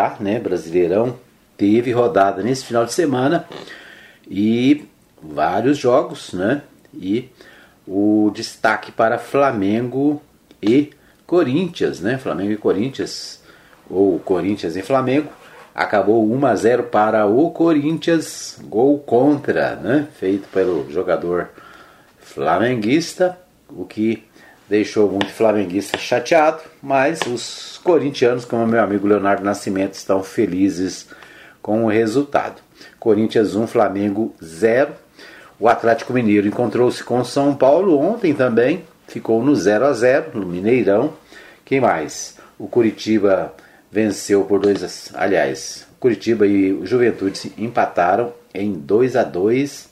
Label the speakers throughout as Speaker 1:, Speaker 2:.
Speaker 1: A, né, Brasileirão, teve rodada nesse final de semana e vários jogos, né? E o destaque para Flamengo e Corinthians, né? Flamengo e Corinthians, ou Corinthians e Flamengo, acabou 1 a 0 para o Corinthians, gol contra, né? Feito pelo jogador flamenguista, o que deixou muito flamenguista chateado, mas os corintianos, como meu amigo Leonardo Nascimento, estão felizes com o resultado. Corinthians 1, Flamengo 0. O Atlético Mineiro encontrou-se com São Paulo ontem também, ficou no 0 a 0 no Mineirão. Quem mais? O Curitiba venceu por 2 a... aliás, Curitiba e o Juventude empataram em 2 a 2.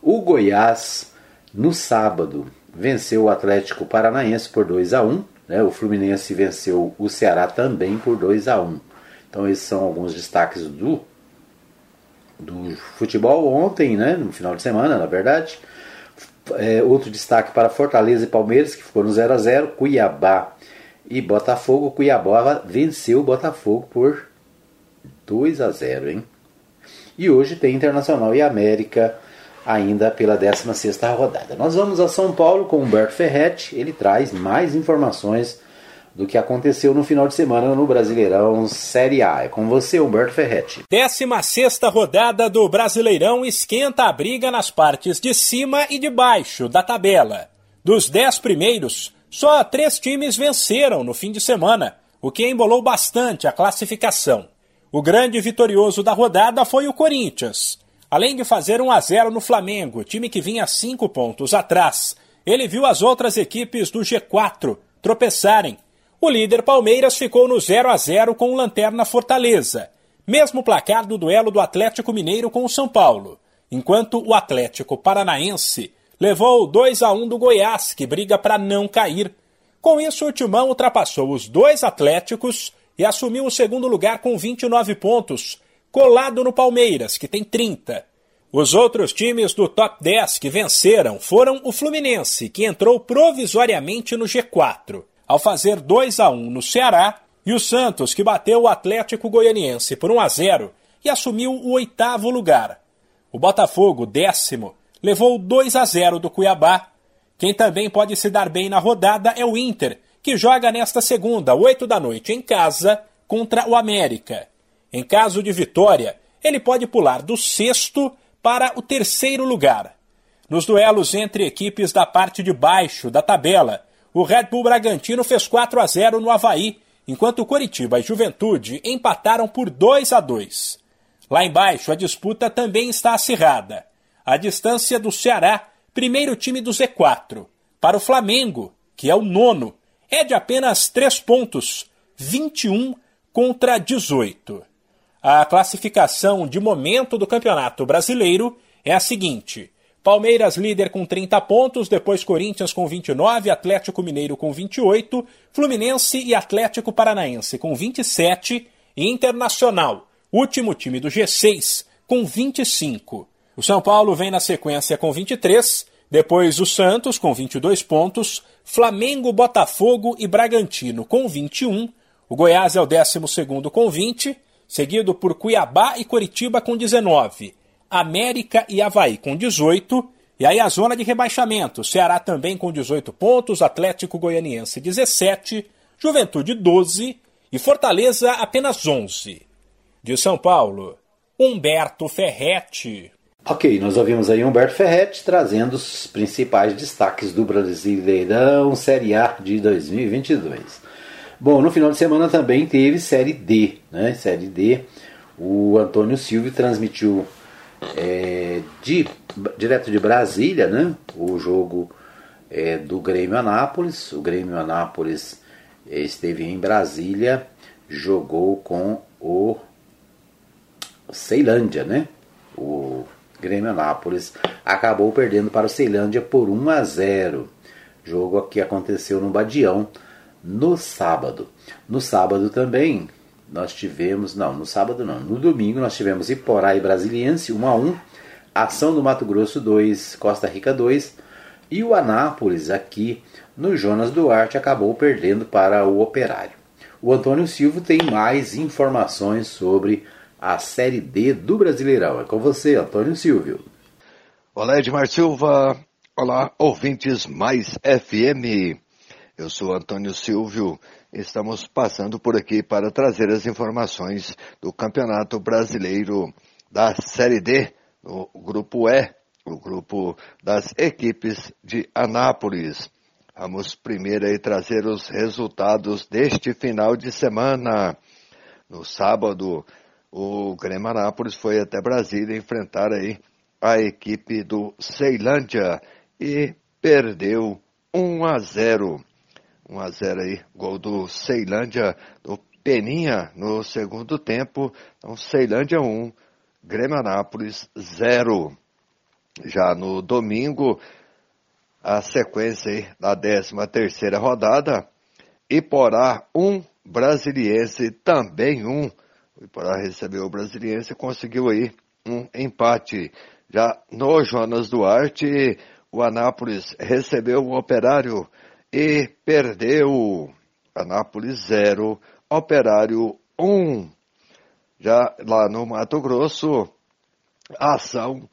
Speaker 1: O Goiás no sábado venceu o Atlético Paranaense por 2 a 1, né? O Fluminense venceu o Ceará também por 2 a 1. Então esses são alguns destaques do do futebol ontem, né, no final de semana, na verdade. É, outro destaque para Fortaleza e Palmeiras, que foram 0 a 0 Cuiabá e Botafogo. Cuiabá venceu o Botafogo por 2 a 0 hein? E hoje tem Internacional e América ainda pela 16ª rodada. Nós vamos a São Paulo com Humberto Ferretti, ele traz mais informações do que aconteceu no final de semana no Brasileirão Série A. É com você, Humberto Ferretti.
Speaker 2: 16 rodada do Brasileirão esquenta a briga nas partes de cima e de baixo da tabela. Dos 10 primeiros, só três times venceram no fim de semana, o que embolou bastante a classificação. O grande vitorioso da rodada foi o Corinthians. Além de fazer 1 a 0 no Flamengo, time que vinha cinco pontos atrás, ele viu as outras equipes do G4 tropeçarem o líder Palmeiras ficou no 0 a 0 com o Lanterna Fortaleza, mesmo placar do duelo do Atlético Mineiro com o São Paulo, enquanto o Atlético Paranaense levou 2 a 1 do Goiás, que briga para não cair. Com isso, o Timão ultrapassou os dois Atléticos e assumiu o segundo lugar com 29 pontos, colado no Palmeiras, que tem 30. Os outros times do top 10 que venceram foram o Fluminense, que entrou provisoriamente no G4 ao fazer 2 a 1 no Ceará, e o Santos, que bateu o Atlético Goianiense por 1 a 0 e assumiu o oitavo lugar. O Botafogo, décimo, levou 2 a 0 do Cuiabá. Quem também pode se dar bem na rodada é o Inter, que joga nesta segunda, 8 da noite, em casa, contra o América. Em caso de vitória, ele pode pular do sexto para o terceiro lugar. Nos duelos entre equipes da parte de baixo da tabela, o Red Bull Bragantino fez 4 a 0 no Havaí, enquanto Coritiba e Juventude empataram por 2 a 2. Lá embaixo, a disputa também está acirrada. A distância do Ceará, primeiro time do Z4, para o Flamengo, que é o nono, é de apenas 3 pontos, 21 contra 18. A classificação de momento do Campeonato Brasileiro é a seguinte: Palmeiras líder com 30 pontos, depois Corinthians com 29, Atlético Mineiro com 28, Fluminense e Atlético Paranaense com 27 e Internacional, último time do G6, com 25. O São Paulo vem na sequência com 23, depois o Santos com 22 pontos, Flamengo, Botafogo e Bragantino com 21, o Goiás é o 12 com 20, seguido por Cuiabá e Coritiba com 19. América e Havaí com 18. E aí a zona de rebaixamento: Ceará também com 18 pontos, Atlético Goianiense 17, Juventude 12 e Fortaleza apenas 11. De São Paulo, Humberto Ferretti.
Speaker 1: Ok, nós ouvimos aí Humberto Ferretti trazendo os principais destaques do Brasileirão Série A de 2022. Bom, no final de semana também teve Série D, né? Série D. O Antônio Silvio transmitiu é, de, direto de Brasília, né? O jogo é, do Grêmio Anápolis. O Grêmio Anápolis é, esteve em Brasília, jogou com o Ceilândia, né? O Grêmio Anápolis acabou perdendo para o Ceilândia por 1 a 0. Jogo que aconteceu no Badião no sábado. No sábado também nós tivemos, não, no sábado não, no domingo nós tivemos Iporá e Brasiliense 1 a 1, Ação do Mato Grosso 2, Costa Rica 2 e o Anápolis aqui no Jonas Duarte acabou perdendo para o Operário. o Antônio Silva tem mais informações sobre a Série D do Brasileirão. É com você, Antônio Silvio.
Speaker 3: Olá, Edmar Silva. Olá, ouvintes mais FM. Eu sou Antônio Silvio. Estamos passando por aqui para trazer as informações do Campeonato Brasileiro da Série D, no Grupo E, o grupo das equipes de Anápolis. Vamos primeiro aí trazer os resultados deste final de semana. No sábado, o Grêmio Anápolis foi até Brasília enfrentar aí a equipe do Ceilândia e perdeu 1 a 0. 1 a 0 aí, gol do Ceilândia, do Peninha no segundo tempo. Então, Ceilândia 1, Grêmio Anápolis 0. Já no domingo, a sequência aí da 13 terceira rodada, Iporá 1, Brasiliense também 1. O Iporá recebeu o Brasiliense e conseguiu aí um empate. Já no Jonas Duarte, o Anápolis recebeu o Operário e perdeu. Anápolis 0, Operário 1. Um. Já lá no Mato Grosso, Ação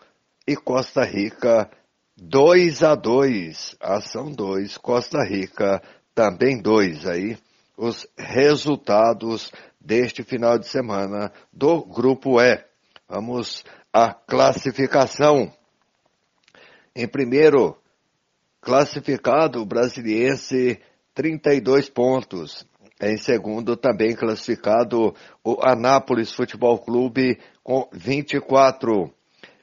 Speaker 3: e Costa Rica 2 a 2. Ação 2, Costa Rica também 2 aí. Os resultados deste final de semana do grupo E. Vamos à classificação. Em primeiro, classificado o brasiliense 32 pontos. Em segundo, também classificado o Anápolis Futebol Clube com 24.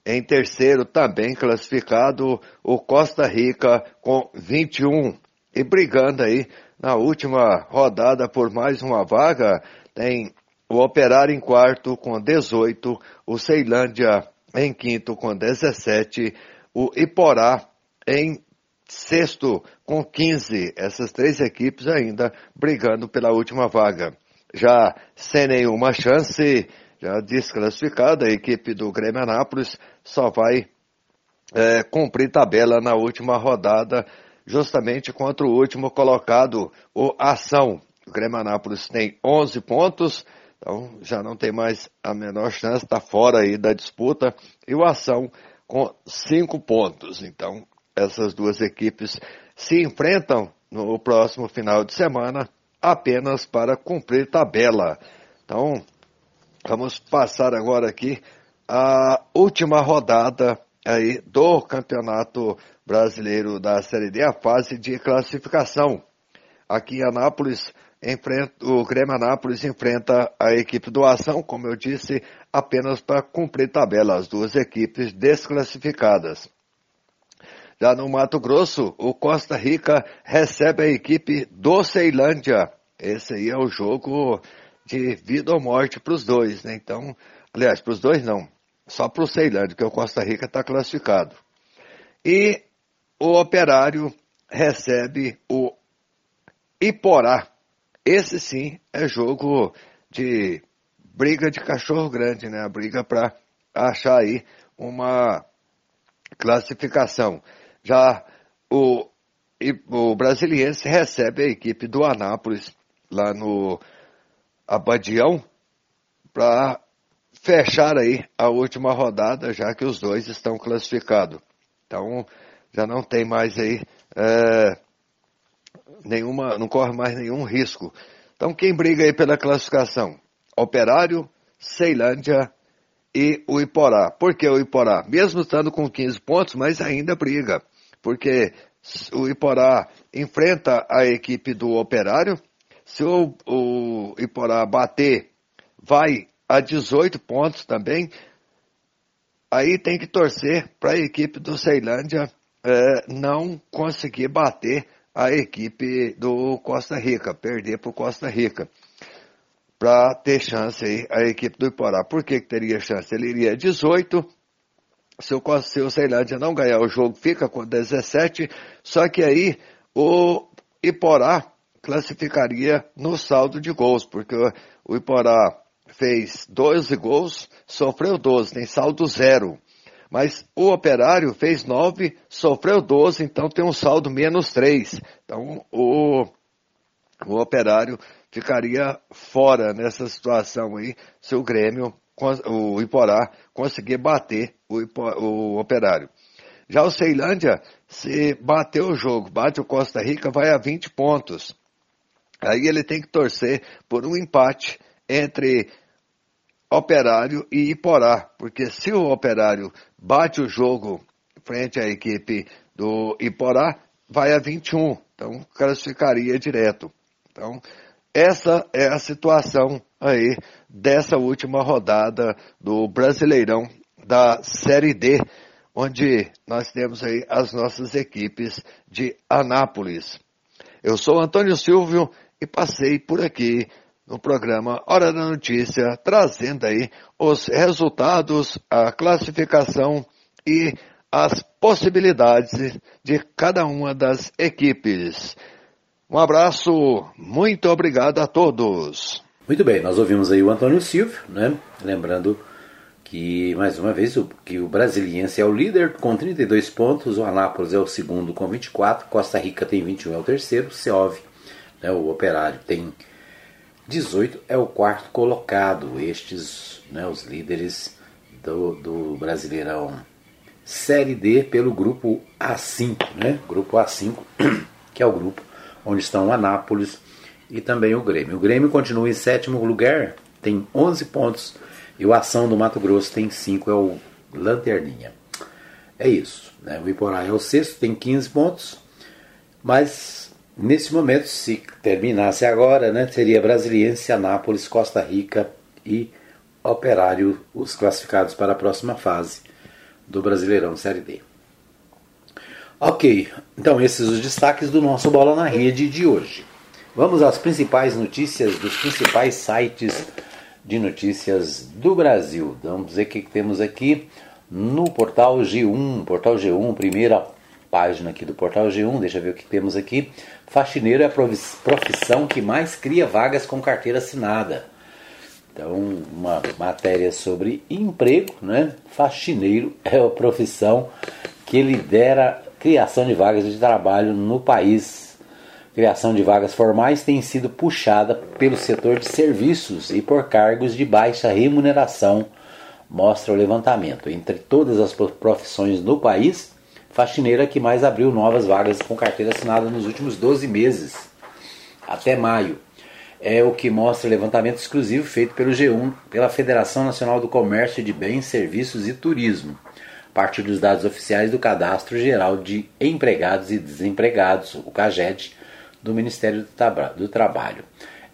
Speaker 3: Em terceiro, também classificado o Costa Rica com 21. E brigando aí na última rodada por mais uma vaga, tem o Operário em quarto com 18, o Ceilândia em quinto com 17, o Iporá em sexto com 15. Essas três equipes ainda brigando pela última vaga. Já sem nenhuma chance, já desclassificada, a equipe do Grêmio Anápolis só vai é, cumprir tabela na última rodada, justamente contra o último colocado, o Ação. O Grêmio Anápolis tem 11 pontos, então já não tem mais a menor chance, está fora aí da disputa. E o Ação com 5 pontos. Então essas duas equipes se enfrentam no próximo final de semana apenas para cumprir tabela. Então, vamos passar agora aqui a última rodada aí do Campeonato Brasileiro da Série D, a fase de classificação. Aqui em Anápolis, enfrenta, o Grêmio Anápolis enfrenta a equipe do Ação, como eu disse, apenas para cumprir tabela, as duas equipes desclassificadas. Já no Mato Grosso, o Costa Rica recebe a equipe do Ceilândia. Esse aí é o jogo de vida ou morte para os dois, né? Então, aliás, para os dois não, só para o Ceilândia, que o Costa Rica está classificado. E o Operário recebe o Iporá. Esse sim é jogo de briga de cachorro grande, né? A briga para achar aí uma classificação. Já o, o Brasiliense recebe a equipe do Anápolis lá no Abadião para fechar aí a última rodada, já que os dois estão classificados. Então já não tem mais aí é, nenhuma, não corre mais nenhum risco. Então quem briga aí pela classificação? Operário, Ceilândia e o Iporá. Por que o Iporá? Mesmo estando com 15 pontos, mas ainda briga porque o Iporá enfrenta a equipe do Operário. Se o, o Iporá bater, vai a 18 pontos também. Aí tem que torcer para a equipe do Ceilândia é, não conseguir bater a equipe do Costa Rica, perder para o Costa Rica. Para ter chance aí a equipe do Iporá. Por que, que teria chance? Ele iria 18 se o, se o Ceilândia não ganhar o jogo, fica com 17, só que aí o Iporá classificaria no saldo de gols, porque o Iporá fez 12 gols, sofreu 12, tem saldo zero. Mas o Operário fez 9, sofreu 12, então tem um saldo menos 3. Então o, o Operário ficaria fora nessa situação aí se o Grêmio, o Iporá, conseguir bater o, o Operário. Já o Ceilândia, se bater o jogo, bate o Costa Rica, vai a 20 pontos. Aí ele tem que torcer por um empate entre Operário e Iporá, porque se o Operário bate o jogo frente à equipe do Iporá, vai a 21, então classificaria direto. Então, essa é a situação aí dessa última rodada do Brasileirão da Série D, onde nós temos aí as nossas equipes de Anápolis. Eu sou Antônio Silvio e passei por aqui no programa Hora da Notícia, trazendo aí os resultados, a classificação e as possibilidades de cada uma das equipes. Um abraço, muito obrigado a todos.
Speaker 1: Muito bem, nós ouvimos aí o Antônio Silvio, né? Lembrando que, mais uma vez, o, que o Brasiliense é o líder com 32 pontos, o Anápolis é o segundo com 24, Costa Rica tem 21, é o terceiro, Seov, né, o Operário, tem 18 é o quarto colocado. Estes, né, os líderes do, do Brasileirão Série D pelo grupo A5, né? Grupo A5, que é o grupo onde estão o Anápolis e também o Grêmio. O Grêmio continua em sétimo lugar, tem 11 pontos, e o Ação do Mato Grosso tem 5, é o Lanterninha. É isso. Né? O Iporá é o sexto, tem 15 pontos, mas Nesse momento, se terminasse agora, né, seria Brasiliense, Anápolis, Costa Rica e Operário os classificados para a próxima fase do Brasileirão Série D. Ok, então esses os destaques do nosso Bola na Rede de hoje. Vamos às principais notícias dos principais sites de notícias do Brasil. Vamos ver o que temos aqui no portal G1, portal G1, primeira página aqui do portal G1, deixa eu ver o que temos aqui. Faxineiro é a profissão que mais cria vagas com carteira assinada. Então, uma matéria sobre emprego, né? Faxineiro é a profissão que lidera criação de vagas de trabalho no país. Criação de vagas formais tem sido puxada pelo setor de serviços e por cargos de baixa remuneração, mostra o levantamento. Entre todas as profissões no país, faxineira que mais abriu novas vagas com carteira assinada nos últimos 12 meses, até maio. É o que mostra o levantamento exclusivo feito pelo G1, pela Federação Nacional do Comércio de Bens, Serviços e Turismo, parte dos dados oficiais do Cadastro Geral de Empregados e Desempregados, o CAGED, do Ministério do Trabalho.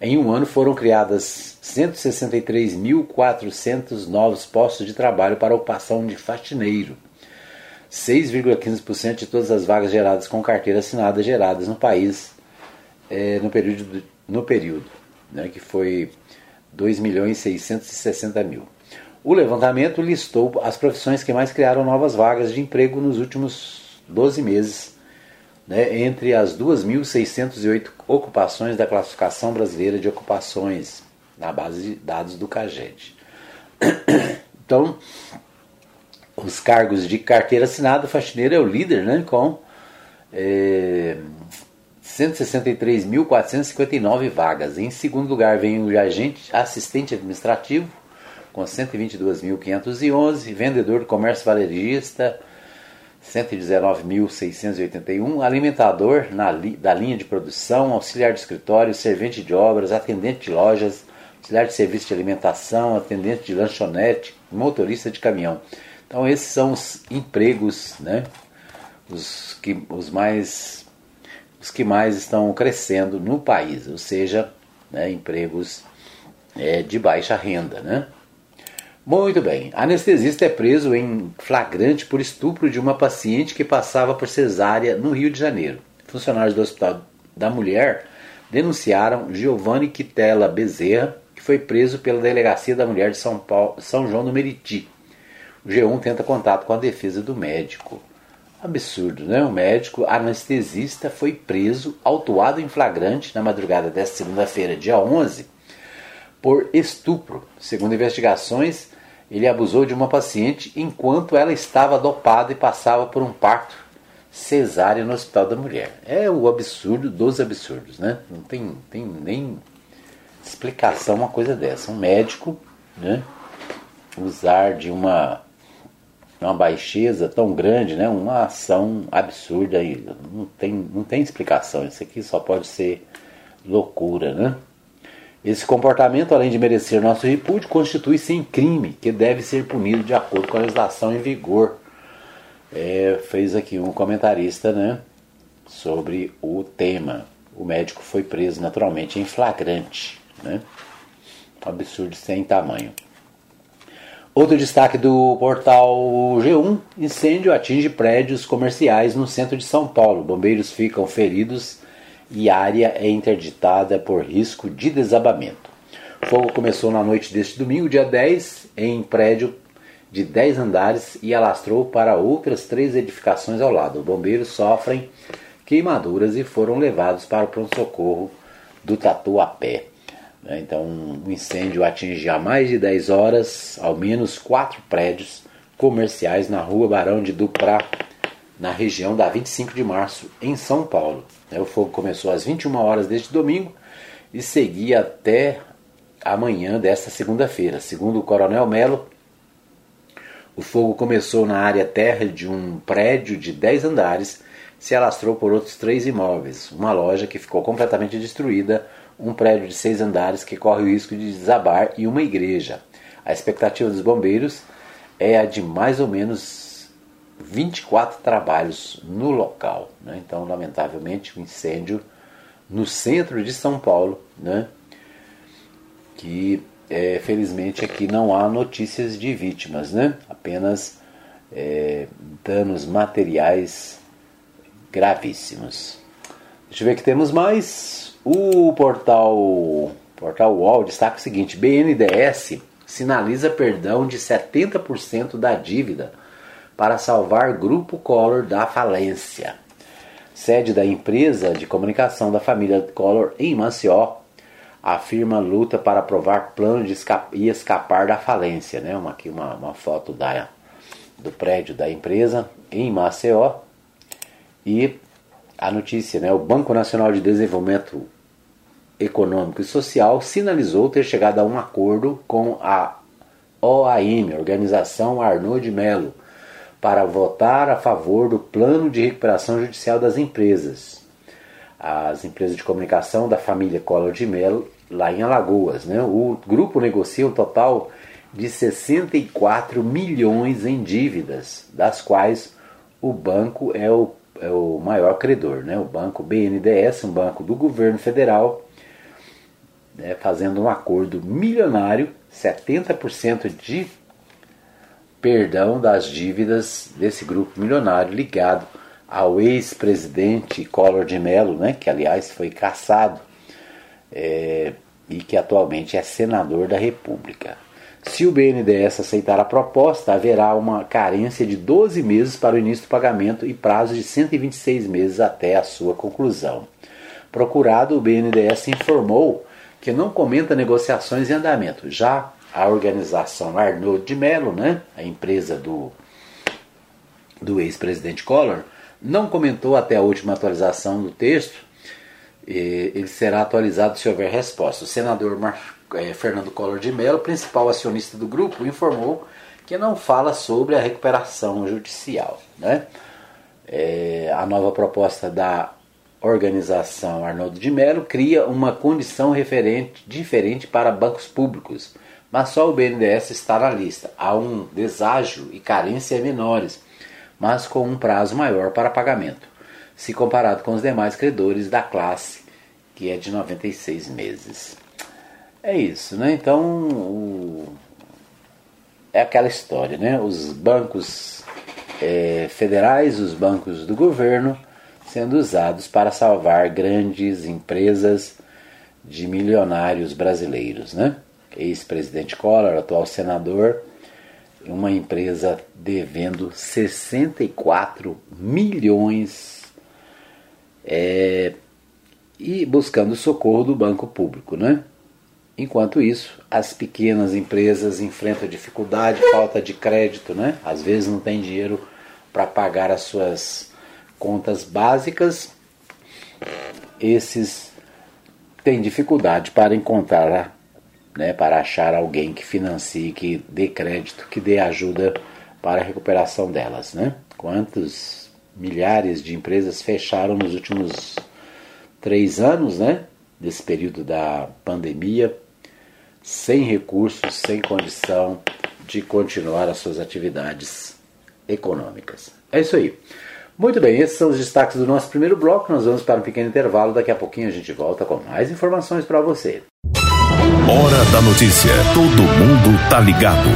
Speaker 1: Em um ano foram criadas 163.400 novos postos de trabalho para ocupação de faxineiro 6,15% de todas as vagas geradas com carteira assinada geradas no país é, no período, no período né, que foi 2 milhões 660 mil. O levantamento listou as profissões que mais criaram novas vagas de emprego nos últimos 12 meses, né, entre as 2.608 ocupações da classificação brasileira de ocupações, na base de dados do CAGED. Então, os cargos de carteira assinada, o faxineiro é o líder, né, com é, 163.459 vagas. Em segundo lugar vem o agente assistente administrativo, com 122.511, vendedor de comércio varejista, 119.681, alimentador na, da linha de produção, auxiliar de escritório, servente de obras, atendente de lojas, auxiliar de serviço de alimentação, atendente de lanchonete, motorista de caminhão. Então esses são os empregos, né? Os que, os mais, os que mais estão crescendo no país, ou seja, né, empregos é, de baixa renda, né? Muito bem. Anestesista é preso em flagrante por estupro de uma paciente que passava por cesárea no Rio de Janeiro. Funcionários do Hospital da Mulher denunciaram Giovanni Quitela Bezerra, que foi preso pela Delegacia da Mulher de São, Paulo, São João do Meriti o G1 tenta contato com a defesa do médico. Absurdo, né? O médico anestesista foi preso, autuado em flagrante na madrugada desta segunda-feira, dia 11, por estupro. Segundo investigações, ele abusou de uma paciente enquanto ela estava dopada e passava por um parto cesárea no Hospital da Mulher. É o absurdo dos absurdos, né? Não tem, tem nem explicação uma coisa dessa. Um médico, né, usar de uma uma baixeza tão grande, né, uma ação absurda aí, não tem não tem explicação. Isso aqui só pode ser loucura, né? Esse comportamento, além de merecer nosso repúdio, constitui-se em crime que deve ser punido de acordo com a legislação em vigor. É, fez aqui um comentarista né, sobre o tema. O médico foi preso naturalmente em flagrante. Né? Um absurdo sem tamanho. Outro destaque do portal G1: incêndio atinge prédios comerciais no centro de São Paulo. Bombeiros ficam feridos e área é interditada por risco de desabamento. O fogo começou na noite deste domingo, dia 10, em prédio de 10 andares e alastrou para outras três edificações ao lado. Os bombeiros sofrem queimaduras e foram levados para o pronto-socorro do Tatuapé. Né, então, o incêndio atinge há mais de 10 horas ao menos quatro prédios comerciais na rua Barão de Duprá, na região da 25 de março, em São Paulo. Né, o fogo começou às 21 horas deste domingo e seguia até amanhã desta segunda-feira. Segundo o Coronel Melo, o fogo começou na área terra de um prédio de 10 andares, se alastrou por outros três imóveis, uma loja que ficou completamente destruída, um prédio de seis andares que corre o risco de desabar e uma igreja. A expectativa dos bombeiros é a de mais ou menos 24 trabalhos no local. Né? Então, lamentavelmente, o um incêndio no centro de São Paulo, né? que é, felizmente aqui não há notícias de vítimas, né? apenas é, danos materiais gravíssimos. Deixa eu ver que temos mais. O portal, portal UOL destaca o seguinte: BNDES sinaliza perdão de 70% da dívida para salvar Grupo Collor da falência. Sede da empresa de comunicação da família Collor em Maceió, a firma luta para aprovar plano de e escapar da falência. Né? Uma, aqui uma, uma foto da, do prédio da empresa em Maceió. E a notícia, né? o Banco Nacional de Desenvolvimento Econômico e Social sinalizou ter chegado a um acordo com a OAM, Organização Arnaud de Mello, para votar a favor do plano de recuperação judicial das empresas. As empresas de comunicação da família Collor de Mello, lá em Alagoas. Né? O grupo negocia um total de 64 milhões em dívidas, das quais o banco é o, é o maior credor. Né? O banco BNDES, um banco do governo federal, né, fazendo um acordo milionário, 70% de perdão das dívidas desse grupo milionário ligado ao ex-presidente Collor de Mello, né, que aliás foi caçado é, e que atualmente é senador da República. Se o BNDES aceitar a proposta, haverá uma carência de 12 meses para o início do pagamento e prazo de 126 meses até a sua conclusão. Procurado, o BNDES informou que não comenta negociações em andamento. Já a organização Arnaud de Mello, né, a empresa do, do ex-presidente Collor, não comentou até a última atualização do texto. ele será atualizado se houver resposta. O senador Mar, é, Fernando Collor de Mello, principal acionista do grupo, informou que não fala sobre a recuperação judicial. Né? É, a nova proposta da organização Arnoldo de Mello cria uma condição referente, diferente para bancos públicos mas só o BNDES está na lista. Há um deságio e carência menores, mas com um prazo maior para pagamento, se comparado com os demais credores da classe, que é de 96 meses. É isso, né? Então, o... é aquela história, né? Os bancos é, federais, os bancos do governo, sendo usados para salvar grandes empresas de milionários brasileiros, né? Ex-presidente Collor, atual senador, uma empresa devendo 64 milhões é, e buscando socorro do banco público, né? Enquanto isso, as pequenas empresas enfrentam dificuldade, falta de crédito, né? Às vezes não tem dinheiro para pagar as suas contas básicas. Esses têm dificuldade para encontrar, né, para achar alguém que financie, que dê crédito, que dê ajuda para a recuperação delas. Né? Quantos milhares de empresas fecharam nos últimos três anos, né? Desse período da pandemia, sem recursos, sem condição de continuar as suas atividades econômicas. É isso aí. Muito bem, esses são os destaques do nosso primeiro bloco. Nós vamos para um pequeno intervalo. Daqui a pouquinho a gente volta com mais informações para você.
Speaker 4: Hora da notícia. Todo mundo tá ligado.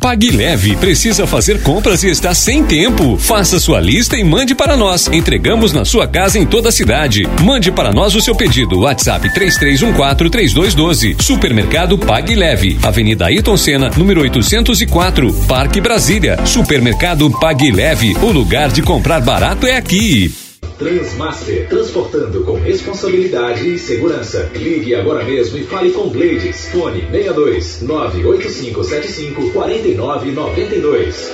Speaker 5: Pague Leve precisa fazer compras e está sem tempo. Faça sua lista e mande para nós. Entregamos na sua casa em toda a cidade. Mande para nós o seu pedido. WhatsApp 33143212. Supermercado Pague Leve. Avenida Ayrton Senna, número 804, Parque Brasília. Supermercado Pague Leve. O lugar de comprar barato é aqui.
Speaker 6: Transmaster, transportando com responsabilidade e segurança. Ligue agora mesmo e fale com Blades. Fone 62 98575 4992.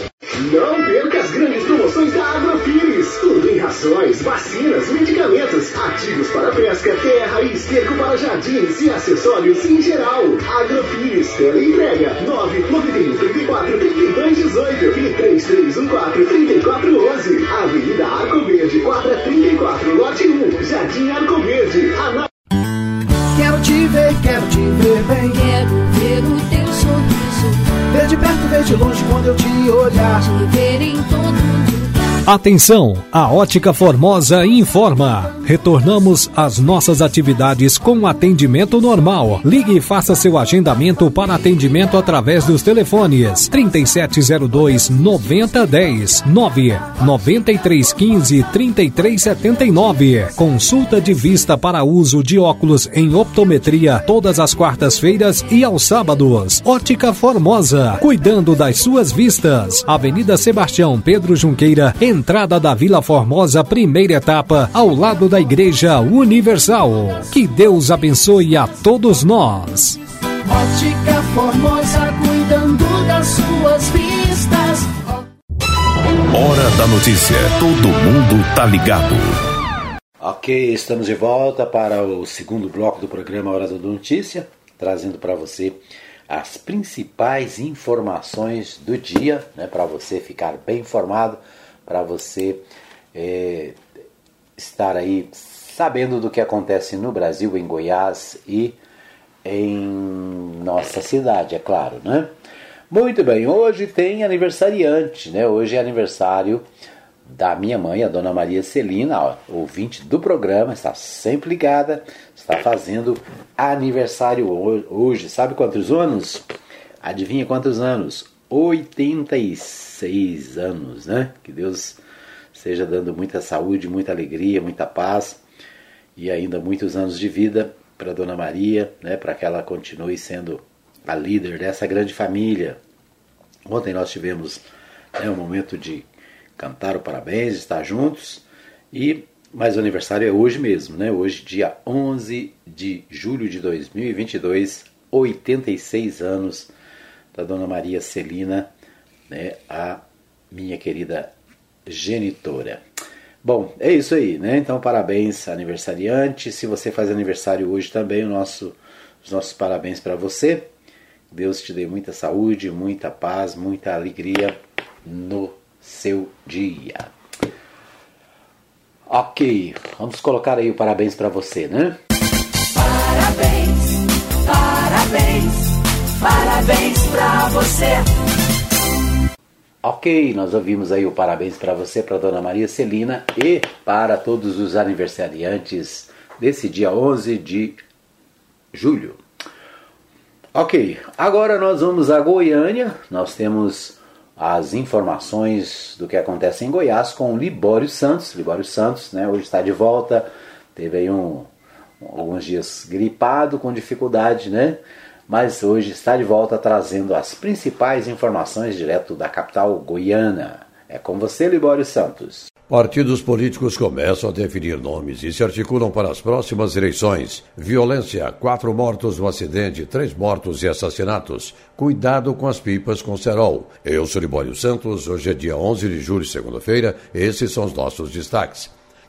Speaker 7: Não perca as grandes promoções da Agrofires. Rações, vacinas, medicamentos, ativos para pesca, terra e esterco para jardins e acessórios em geral. Agrofires, tela entrega 991 34 32 18 e 3314 3411. Avenida Arco Verde, quadra 34, lote 1, Jardim Arco Verde. Ana...
Speaker 8: Quero te ver, quero te ver bem.
Speaker 9: Quero ver o teu sorriso.
Speaker 8: Ver de perto, ver de longe quando eu te olhar.
Speaker 9: Te ver em todo.
Speaker 10: Atenção, a Ótica Formosa informa. Retornamos às nossas atividades com atendimento normal. Ligue e faça seu agendamento para atendimento através dos telefones 3702 9010 9 9315 3379. Consulta de vista para uso de óculos em optometria todas as quartas-feiras e aos sábados. Ótica Formosa, cuidando das suas vistas. Avenida Sebastião Pedro Junqueira, entrada da Vila Formosa, primeira etapa, ao lado da Igreja Universal. Que Deus abençoe a todos nós.
Speaker 8: Ótica Formosa, cuidando das suas vistas.
Speaker 4: Hora da notícia. Todo mundo tá ligado.
Speaker 1: Ok, estamos de volta para o segundo bloco do programa Hora da Notícia, trazendo para você as principais informações do dia, né, para você ficar bem informado para você é, estar aí sabendo do que acontece no Brasil, em Goiás e em nossa cidade, é claro, né? Muito bem, hoje tem aniversariante, né? Hoje é aniversário da minha mãe, a dona Maria Celina, ó, ouvinte do programa, está sempre ligada, está fazendo aniversário hoje. Sabe quantos anos? Adivinha quantos anos? 86 anos, né? Que Deus esteja dando muita saúde, muita alegria, muita paz e ainda muitos anos de vida para Dona Maria, né? Para que ela continue sendo a líder dessa grande família. Ontem nós tivemos né, um momento de cantar o parabéns, estar juntos e mas o aniversário é hoje mesmo, né? Hoje, dia 11 de julho de 2022, 86 anos da Dona Maria Celina, né, a minha querida genitora. Bom, é isso aí, né? Então, parabéns, aniversariante. Se você faz aniversário hoje também, o nosso, os nossos parabéns para você. Deus te dê muita saúde, muita paz, muita alegria no seu dia. Ok, vamos colocar aí o parabéns para você, né?
Speaker 9: Parabéns, parabéns. Parabéns pra você.
Speaker 1: Ok, nós ouvimos aí o parabéns para você, para Dona Maria Celina e para todos os aniversariantes desse dia 11 de julho. Ok, agora nós vamos a Goiânia. Nós temos as informações do que acontece em Goiás com o Libório Santos. Libório Santos, né, hoje está de volta. Teve aí um, alguns dias gripado, com dificuldade, né? Mas hoje está de volta trazendo as principais informações direto da capital goiana. É com você, Libório Santos.
Speaker 11: Partidos políticos começam a definir nomes e se articulam para as próximas eleições. Violência: quatro mortos no acidente, três mortos e assassinatos. Cuidado com as pipas com cerol. Eu sou Libório Santos, hoje é dia 11 de julho, segunda-feira. Esses são os nossos destaques.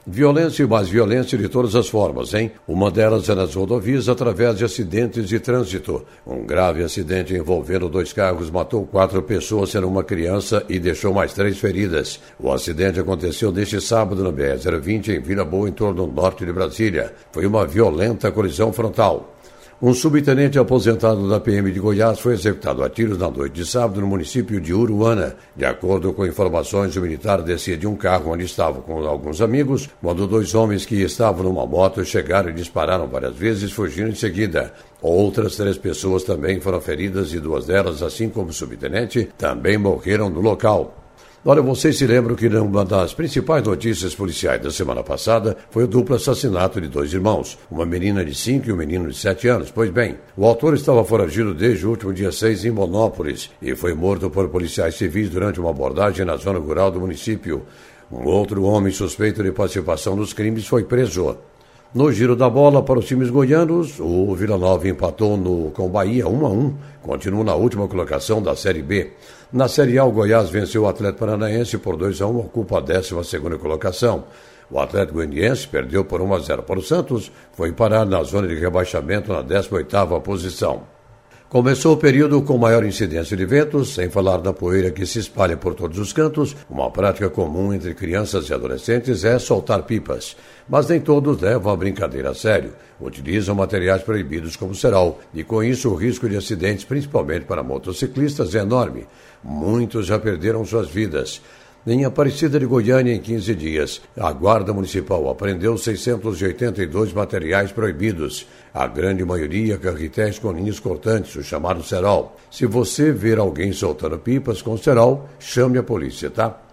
Speaker 11: Violência e mais violência de todas as formas, hein? Uma delas é nas rodovias através de acidentes de trânsito. Um grave acidente envolvendo dois carros matou quatro pessoas, sendo uma criança, e deixou mais três feridas. O acidente aconteceu neste sábado na BR-020 em Vila Boa, em torno do norte de Brasília. Foi uma violenta colisão frontal. Um subtenente aposentado da PM de Goiás foi executado a tiros na noite de sábado no município de Uruana. De acordo com informações, o militar descia de um carro onde estava com alguns amigos, quando dois homens que estavam numa moto chegaram e dispararam várias vezes, fugindo em seguida. Outras três pessoas também foram feridas e duas delas, assim como o subtenente, também morreram no local. Olha, vocês se lembram que uma das principais notícias policiais da semana passada foi o duplo assassinato de dois irmãos, uma menina de 5 e um menino de 7 anos. Pois bem, o autor estava foragido desde o último dia 6 em Monópolis e foi morto por policiais civis durante uma abordagem na zona rural do município. Um outro homem suspeito de participação nos crimes foi preso. No giro da bola para os times goianos, o Vila Nova empatou no, com Bahia 1 a 1, continua na última colocação da Série B. Na Série A, o Goiás venceu o Atlético Paranaense por 2 a 1, ocupa a 12 colocação. O Atlético Goianiense perdeu por 1 a 0 para o Santos, foi parar na zona de rebaixamento na 18ª posição. Começou o período com maior incidência de ventos, sem falar da poeira que se espalha por todos os cantos. Uma prática comum entre crianças e adolescentes é soltar pipas. Mas nem todos levam a brincadeira a sério. Utilizam materiais proibidos como cerol, e com isso o risco de acidentes, principalmente para motociclistas, é enorme. Muitos já perderam suas vidas. Em Aparecida de Goiânia, em 15 dias, a Guarda Municipal apreendeu 682 materiais proibidos. A grande maioria carretéis com linhas cortantes, o chamado cerol. Se você ver alguém soltando pipas com cerol, chame a polícia, tá?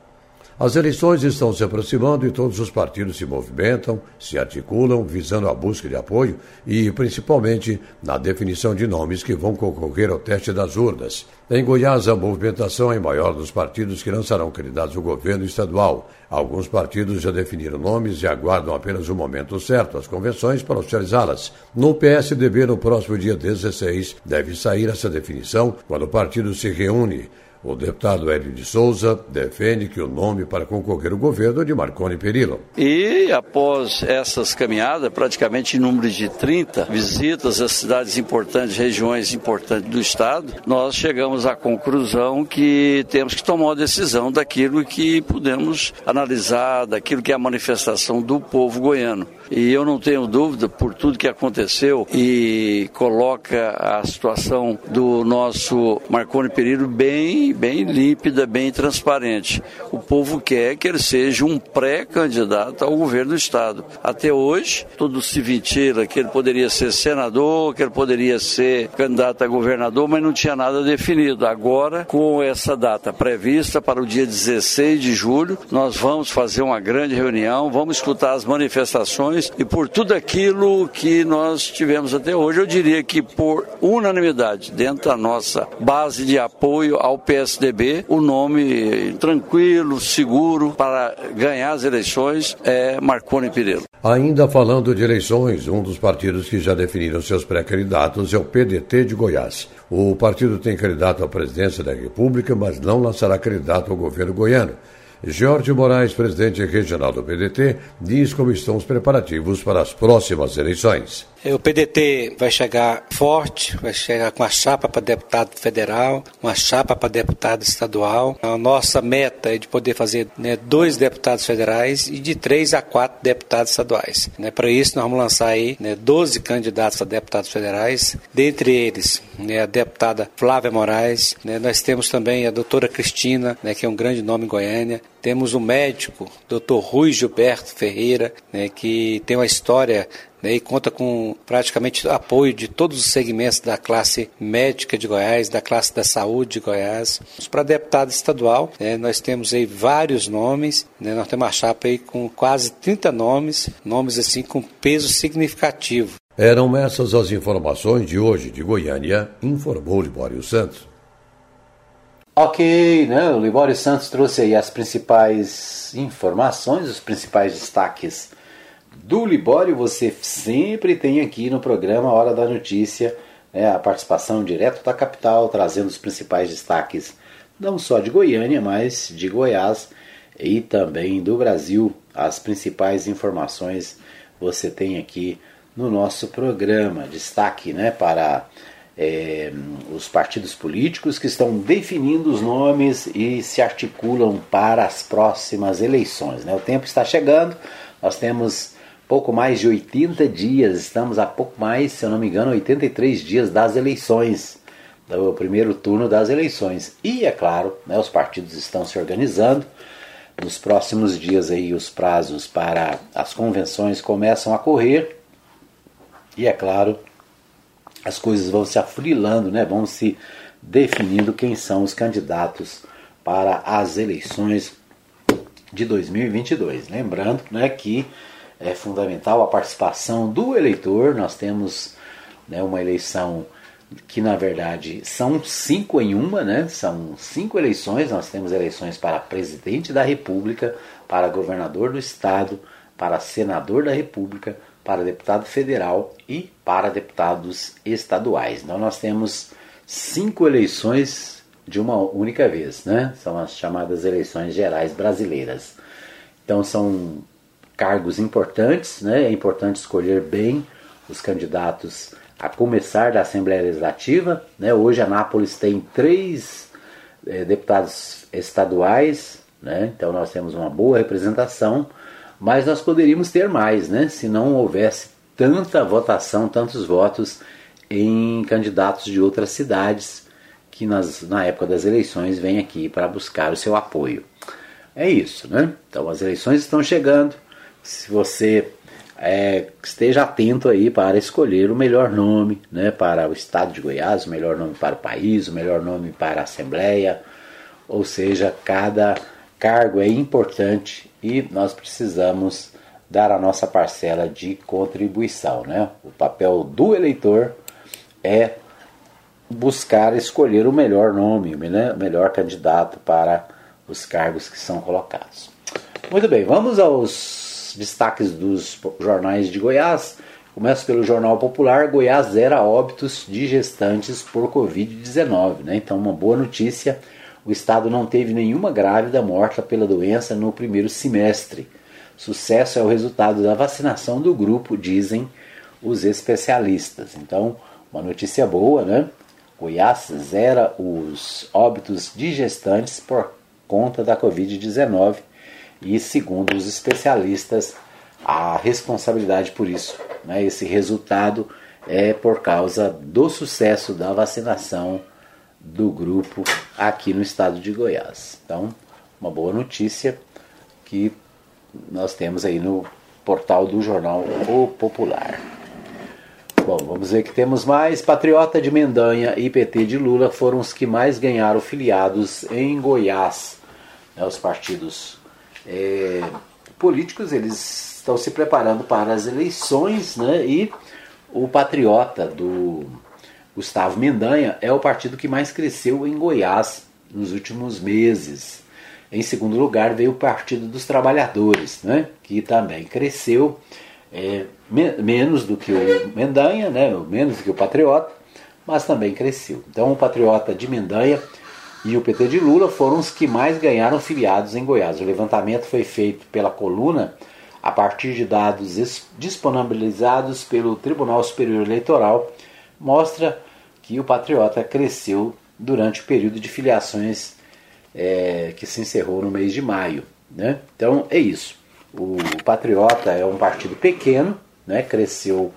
Speaker 11: As eleições estão se aproximando e todos os partidos se movimentam, se articulam, visando a busca de apoio e, principalmente, na definição de nomes que vão concorrer ao teste das urnas. Em Goiás, a movimentação é maior dos partidos que lançarão candidatos ao governo estadual. Alguns partidos já definiram nomes e aguardam apenas o momento certo, as convenções, para oficializá-las. No PSDB, no próximo dia 16, deve sair essa definição quando o partido se reúne. O deputado Hélio de Souza defende que o nome para concorrer ao governo é de Marconi Perillo.
Speaker 12: E após essas caminhadas, praticamente em número de 30 visitas às cidades importantes, regiões importantes do estado, nós chegamos à conclusão que temos que tomar uma decisão daquilo que podemos analisar, daquilo que é a manifestação do povo goiano. E eu não tenho dúvida, por tudo que aconteceu, e coloca a situação do nosso Marconi Perillo bem, bem límpida, bem transparente. O povo quer que ele seja um pré-candidato ao governo do Estado. Até hoje, tudo se ventila que ele poderia ser senador, que ele poderia ser candidato a governador, mas não tinha nada definido. Agora, com essa data prevista para o dia 16 de julho, nós vamos fazer uma grande reunião, vamos escutar as manifestações e por tudo aquilo que nós tivemos até hoje, eu diria que por unanimidade, dentro da nossa base de apoio ao PSDB, o nome tranquilo, seguro para ganhar as eleições é Marconi Pereira.
Speaker 11: Ainda falando de eleições, um dos partidos que já definiram seus pré-candidatos é o PDT de Goiás. O partido tem candidato à presidência da República, mas não lançará candidato ao governo goiano. Jorge Moraes, presidente regional do PDT, diz como estão os preparativos para as próximas eleições.
Speaker 13: O PDT vai chegar forte, vai chegar com a chapa para deputado federal, uma chapa para deputado estadual. A nossa meta é de poder fazer né, dois deputados federais e de três a quatro deputados estaduais. Né, para isso, nós vamos lançar aí né, 12 candidatos a deputados federais, dentre eles né, a deputada Flávia Moraes. Né, nós temos também a doutora Cristina, né, que é um grande nome em Goiânia. Temos o médico, doutor Rui Gilberto Ferreira, né, que tem uma história né, e conta com praticamente apoio de todos os segmentos da classe médica de Goiás, da classe da saúde de Goiás. Para deputado estadual, né, nós temos aí vários nomes, né, nós temos uma chapa aí com quase 30 nomes, nomes assim com peso significativo.
Speaker 11: Eram essas as informações de hoje de Goiânia, informou Libório Santos.
Speaker 1: Ok, né? O Libório Santos trouxe aí as principais informações, os principais destaques do Libório. Você sempre tem aqui no programa Hora da Notícia né, a participação direto da capital, trazendo os principais destaques, não só de Goiânia, mas de Goiás e também do Brasil. as principais informações você tem aqui no nosso programa. Destaque né, para é, os partidos políticos que estão definindo os nomes e se articulam para as próximas eleições. Né? O tempo está chegando, nós temos pouco mais de 80 dias, estamos a pouco mais, se eu não me engano, 83 dias das eleições, do primeiro turno das eleições. E é claro, né, os partidos estão se organizando. Nos próximos dias aí os prazos para as convenções começam a correr. E é claro, as coisas vão se afrilando, né? vão se definindo quem são os candidatos para as eleições de 2022. Lembrando né, que é fundamental a participação do eleitor, nós temos né, uma eleição que na verdade são cinco em uma, né? São cinco eleições. Nós temos eleições para presidente da República, para governador do estado, para senador da República, para deputado federal e para deputados estaduais. Então nós temos cinco eleições de uma única vez, né? São as chamadas eleições gerais brasileiras. Então são cargos importantes, né? É importante escolher bem os candidatos a começar da Assembleia Legislativa. Né? Hoje Anápolis tem três é, deputados estaduais, né? então nós temos uma boa representação mas nós poderíamos ter mais, né? Se não houvesse tanta votação, tantos votos em candidatos de outras cidades que nas, na época das eleições vêm aqui para buscar o seu apoio. É isso, né? Então as eleições estão chegando. Se você é, esteja atento aí para escolher o melhor nome né, para o estado de Goiás, o melhor nome para o país, o melhor nome para a Assembleia, ou seja, cada cargo é importante e nós precisamos dar a nossa parcela de contribuição. Né? O papel do eleitor é buscar escolher o melhor nome, o melhor candidato para os cargos que são colocados. Muito bem, vamos aos destaques dos jornais de Goiás. Começo pelo Jornal Popular, Goiás zera óbitos de gestantes por Covid-19. Né? Então, uma boa notícia o estado não teve nenhuma grávida morta pela doença no primeiro semestre. Sucesso é o resultado da vacinação do grupo, dizem os especialistas. Então, uma notícia boa, né? Goiás zera os óbitos de gestantes por conta da Covid-19 e, segundo os especialistas, a responsabilidade por isso, né? esse resultado é por causa do sucesso da vacinação do grupo aqui no estado de Goiás. Então, uma boa notícia que nós temos aí no portal do jornal O Popular. Bom, vamos ver que temos mais. Patriota de Mendanha e PT de Lula foram os que mais ganharam filiados em Goiás. Né, os partidos é, políticos eles estão se preparando para as eleições, né? E o Patriota do Gustavo Mendanha é o partido que mais cresceu em Goiás nos últimos meses. Em segundo lugar veio o Partido dos Trabalhadores, né, que também cresceu é, me menos do que o Mendanha, né, menos do que o Patriota, mas também cresceu. Então o Patriota de Mendanha e o PT de Lula foram os que mais ganharam filiados em Goiás. O levantamento foi feito pela coluna a partir de dados disponibilizados pelo Tribunal Superior Eleitoral mostra que o Patriota cresceu durante o período de filiações é, que se encerrou no mês de maio. Né? Então é isso. O Patriota é um partido pequeno, né? cresceu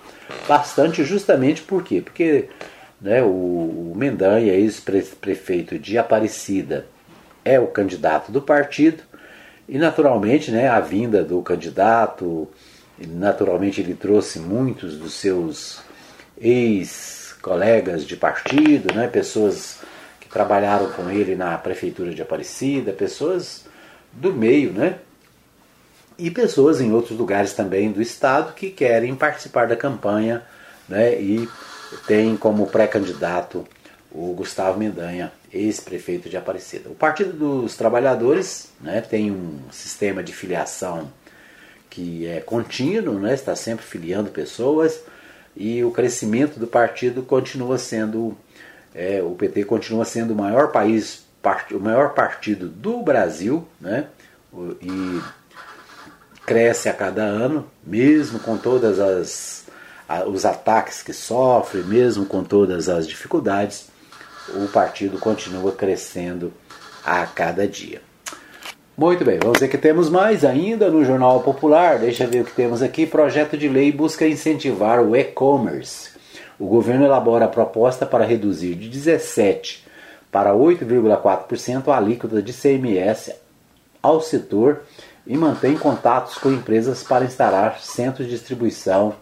Speaker 1: bastante justamente por quê? Porque né, o Mendanha, ex-prefeito de Aparecida, é o candidato do partido e naturalmente né, a vinda do candidato, naturalmente ele trouxe muitos dos seus ex-colegas de partido, né, pessoas que trabalharam com ele na prefeitura de Aparecida, pessoas do meio, né? E pessoas em outros lugares também do estado que querem participar da campanha, né? E tem como pré-candidato o Gustavo Mendanha, ex-prefeito de Aparecida. O Partido dos Trabalhadores né, tem um sistema de filiação que é contínuo, né, está sempre filiando pessoas e o crescimento do partido continua sendo, é, o PT continua sendo o maior país, part, o maior partido do Brasil, né? E cresce a cada ano, mesmo com todas as os ataques que sofre, mesmo com todas as dificuldades, o partido continua crescendo a cada dia. Muito bem, vamos ver que temos mais ainda no Jornal Popular. Deixa eu ver o que temos aqui. Projeto de lei busca incentivar o e-commerce. O governo elabora a proposta para reduzir de 17 para 8,4% a alíquota de CMS ao setor e mantém contatos com empresas para instalar centros de distribuição,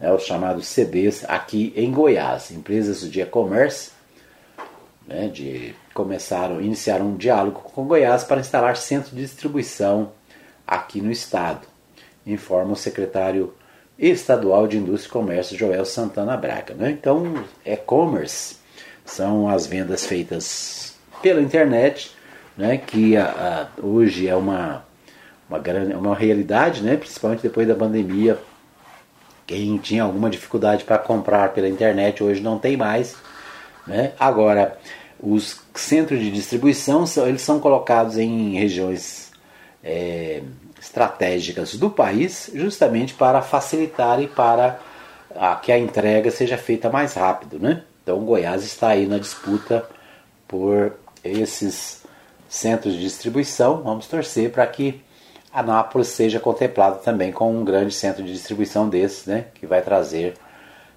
Speaker 1: né, os chamados CDs, aqui em Goiás. Empresas de e-commerce né, de, começaram, iniciaram um diálogo com Goiás para instalar centros de distribuição aqui no estado, informa o secretário estadual de Indústria e Comércio Joel Santana Braga. Né? Então, e-commerce são as vendas feitas pela internet, né, que a, a, hoje é uma, uma, grande, uma realidade, né, principalmente depois da pandemia. Quem tinha alguma dificuldade para comprar pela internet hoje não tem mais. Né? Agora, os centros de distribuição eles são colocados em regiões é, estratégicas do país, justamente para facilitar e para a, que a entrega seja feita mais rápido. Né? Então, Goiás está aí na disputa por esses centros de distribuição. Vamos torcer para que Anápolis seja contemplado também com um grande centro de distribuição desses, né, que vai trazer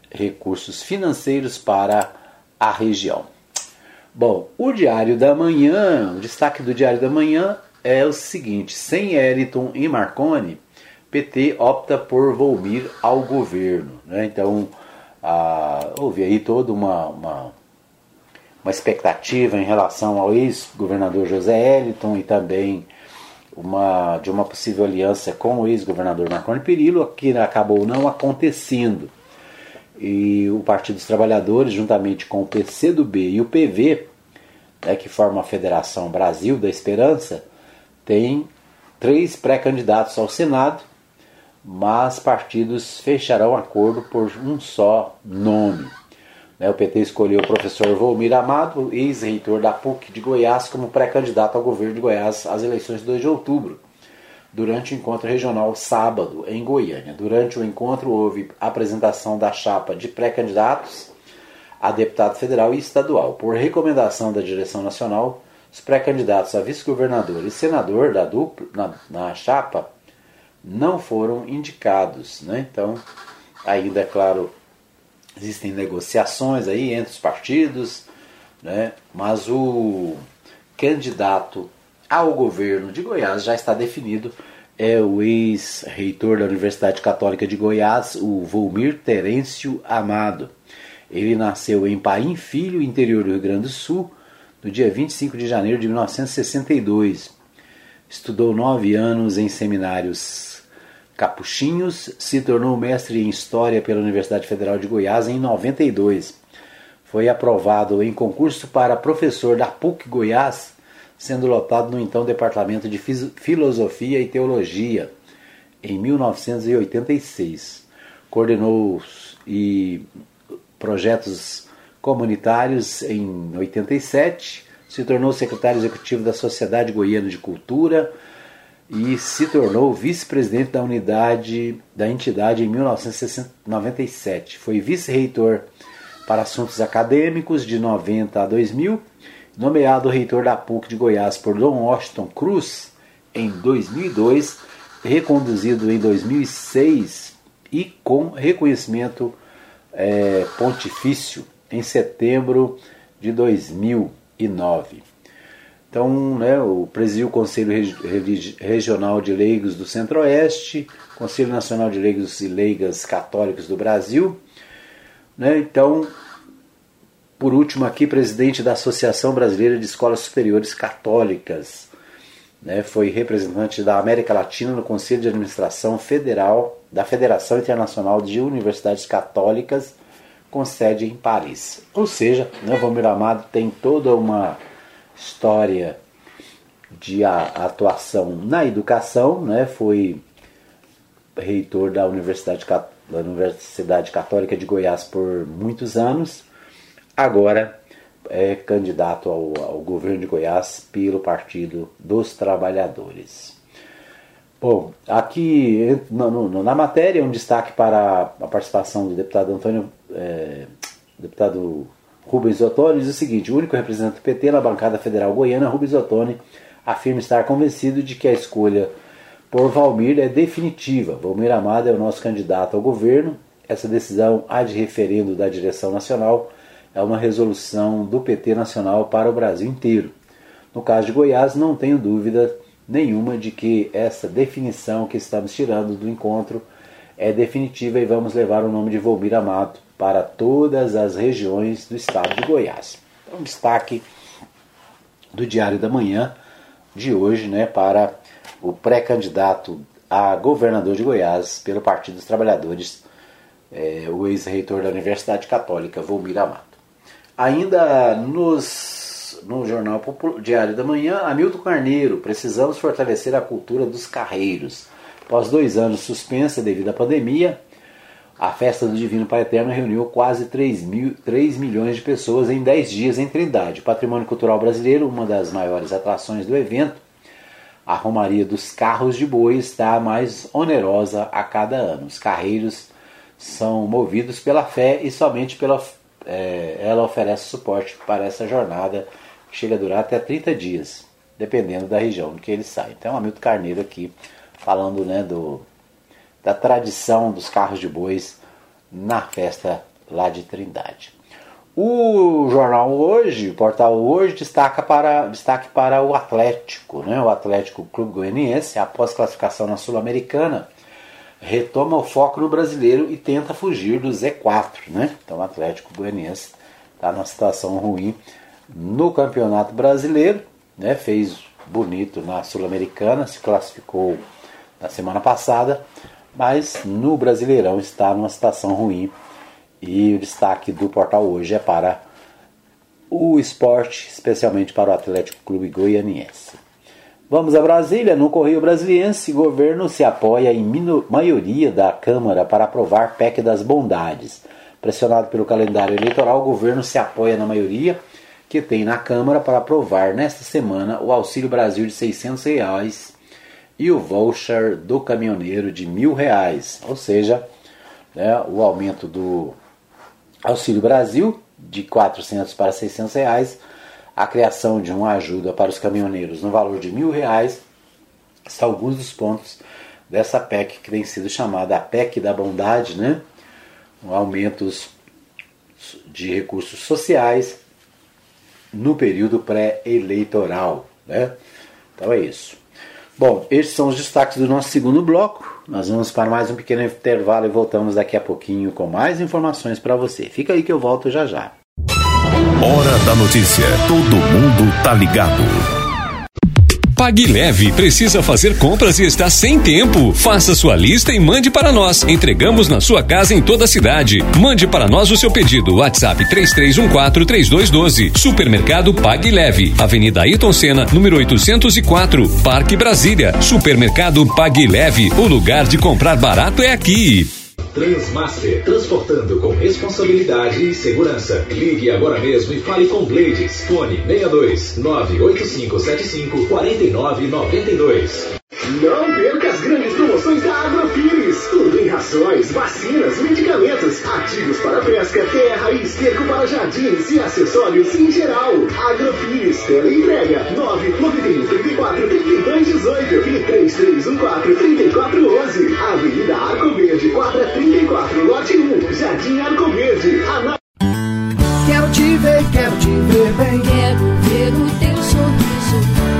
Speaker 1: recursos financeiros para a região. Bom, o Diário da Manhã, o destaque do Diário da Manhã é o seguinte: sem Eriton e Marconi, PT opta por Volmir ao governo. Né? Então, houve aí toda uma, uma, uma expectativa em relação ao ex-governador José Eliton e também uma, de uma possível aliança com o ex-governador Marconi Perillo, que acabou não acontecendo. E o Partido dos Trabalhadores, juntamente com o PCdoB e o PV, né, que forma a Federação Brasil da Esperança, tem três pré-candidatos ao Senado, mas partidos fecharão acordo por um só nome. Né, o PT escolheu o professor Volmir Amado, ex-reitor da PUC de Goiás, como pré-candidato ao governo de Goiás às eleições de 2 de outubro, durante o encontro regional sábado em Goiânia. Durante o encontro houve apresentação da chapa de pré-candidatos a deputado federal e estadual. Por recomendação da direção nacional, os pré-candidatos a vice-governador e senador da dupla na, na chapa não foram indicados. Né? Então, ainda é claro, existem negociações aí entre os partidos, né? mas o candidato ao governo de Goiás já está definido. É o ex-reitor da Universidade Católica de Goiás, o Volmir Terêncio Amado. Ele nasceu em Paim Filho, interior do Rio Grande do Sul, no dia 25 de janeiro de 1962. Estudou nove anos em seminários capuchinhos, se tornou mestre em História pela Universidade Federal de Goiás em 92. Foi aprovado em concurso para professor da PUC Goiás, sendo lotado no então Departamento de Filosofia e Teologia em 1986. Coordenou e projetos comunitários em 87, se tornou secretário executivo da Sociedade Goiana de Cultura e se tornou vice-presidente da unidade da entidade em 1997. Foi vice-reitor para assuntos acadêmicos de 90 a 2000, nomeado reitor da PUC de Goiás por Dom Washington Cruz em 2002, reconduzido em 2006 e com reconhecimento é, pontifício em setembro de 2009. Então, né, presidiu o Conselho Regional de Leigos do Centro-Oeste, Conselho Nacional de Leigos e Leigas Católicos do Brasil. Né, então, por último aqui, presidente da Associação Brasileira de Escolas Superiores Católicas. Né, foi representante da América Latina no Conselho de Administração Federal da Federação Internacional de Universidades Católicas, com sede em Paris. Ou seja, né, Valmir Amado tem toda uma história de atuação na educação, né, foi reitor da Universidade, da Universidade Católica de Goiás por muitos anos, agora é candidato ao, ao governo de Goiás pelo Partido dos Trabalhadores. Bom, aqui no, no, na matéria, um destaque para a participação do deputado Antônio, é, deputado Rubens Ottoni, diz o seguinte: o único representante do PT na bancada federal goiana, Rubens Ottoni, afirma estar convencido de que a escolha por Valmir é definitiva. Valmir Amado é o nosso candidato ao governo. Essa decisão de referendo da direção nacional é uma resolução do PT nacional para o Brasil inteiro. No caso de Goiás, não tenho dúvida nenhuma de que essa definição que estamos tirando do encontro é definitiva e vamos levar o nome de Volmir Amado para todas as regiões do estado de Goiás. Então, destaque do Diário da Manhã de hoje né, para o pré-candidato a governador de Goiás pelo Partido dos Trabalhadores, é, o ex-reitor da Universidade Católica, Volmir Amado. Ainda nos, no Jornal Popular, Diário da Manhã, Hamilton Carneiro, precisamos fortalecer a cultura dos carreiros. Após dois anos suspensa devido à pandemia, a festa do Divino Pai Eterno reuniu quase 3, mil, 3 milhões de pessoas em 10 dias em Trindade. O patrimônio cultural brasileiro, uma das maiores atrações do evento, a Romaria dos Carros de Boi está mais onerosa a cada ano. Os carreiros são movidos pela fé e somente pela é, ela oferece suporte para essa jornada que chega a durar até 30 dias, dependendo da região que ele sai. Então, Hamilton Carneiro aqui falando né, do, da tradição dos carros de bois na festa lá de Trindade. O jornal hoje, o portal hoje, destaca para, destaque para o Atlético, né? o Atlético Clube Goianiense, após classificação na Sul-Americana, retoma o foco no brasileiro e tenta fugir do Z4. Né? Então o Atlético Goianiense está numa situação ruim no Campeonato Brasileiro, né? fez bonito na Sul-Americana, se classificou na semana passada, mas no Brasileirão está numa situação ruim. E o destaque do portal hoje é para o esporte, especialmente para o Atlético Clube Goianiense. Vamos a Brasília. No Correio Brasiliense, governo se apoia em maioria da Câmara para aprovar PEC das bondades. Pressionado pelo calendário eleitoral, o governo se apoia na maioria que tem na Câmara para aprovar nesta semana o Auxílio Brasil de 600 reais e o voucher do caminhoneiro de mil reais, ou seja, né, o aumento do Auxílio Brasil de 400 para 600 reais a criação de uma ajuda para os caminhoneiros no valor de mil reais são alguns dos pontos dessa PEC que tem sido chamada a PEC da bondade, né? Aumentos de recursos sociais no período pré-eleitoral, né? Então é isso. Bom, estes são os destaques do nosso segundo bloco. Nós vamos para mais um pequeno intervalo e voltamos daqui a pouquinho com mais informações para você. Fica aí que eu volto já já.
Speaker 4: Hora da notícia. Todo mundo tá ligado.
Speaker 5: Pague Leve precisa fazer compras e está sem tempo. Faça sua lista e mande para nós. Entregamos na sua casa em toda a cidade. Mande para nós o seu pedido. WhatsApp 33143212. Supermercado Pague Leve. Avenida Ayrton Senna, número 804, Parque Brasília. Supermercado Pague Leve. O lugar de comprar barato é aqui.
Speaker 6: Transmaster, transportando com responsabilidade e segurança. Ligue agora mesmo e fale com Blades. Fone 62 98575 4992.
Speaker 7: Não perca Rações, vacinas, medicamentos, ativos para pesca, terra e esterco para jardins e acessórios em geral. Agrofires, entrega 991 34 32 18 e 3314 3411. Avenida Arco Verde, quadra 34, lote 1, Jardim Arco Verde. Ana...
Speaker 8: Quero te ver, quero te ver bem.
Speaker 9: Quero ver o teu sorriso.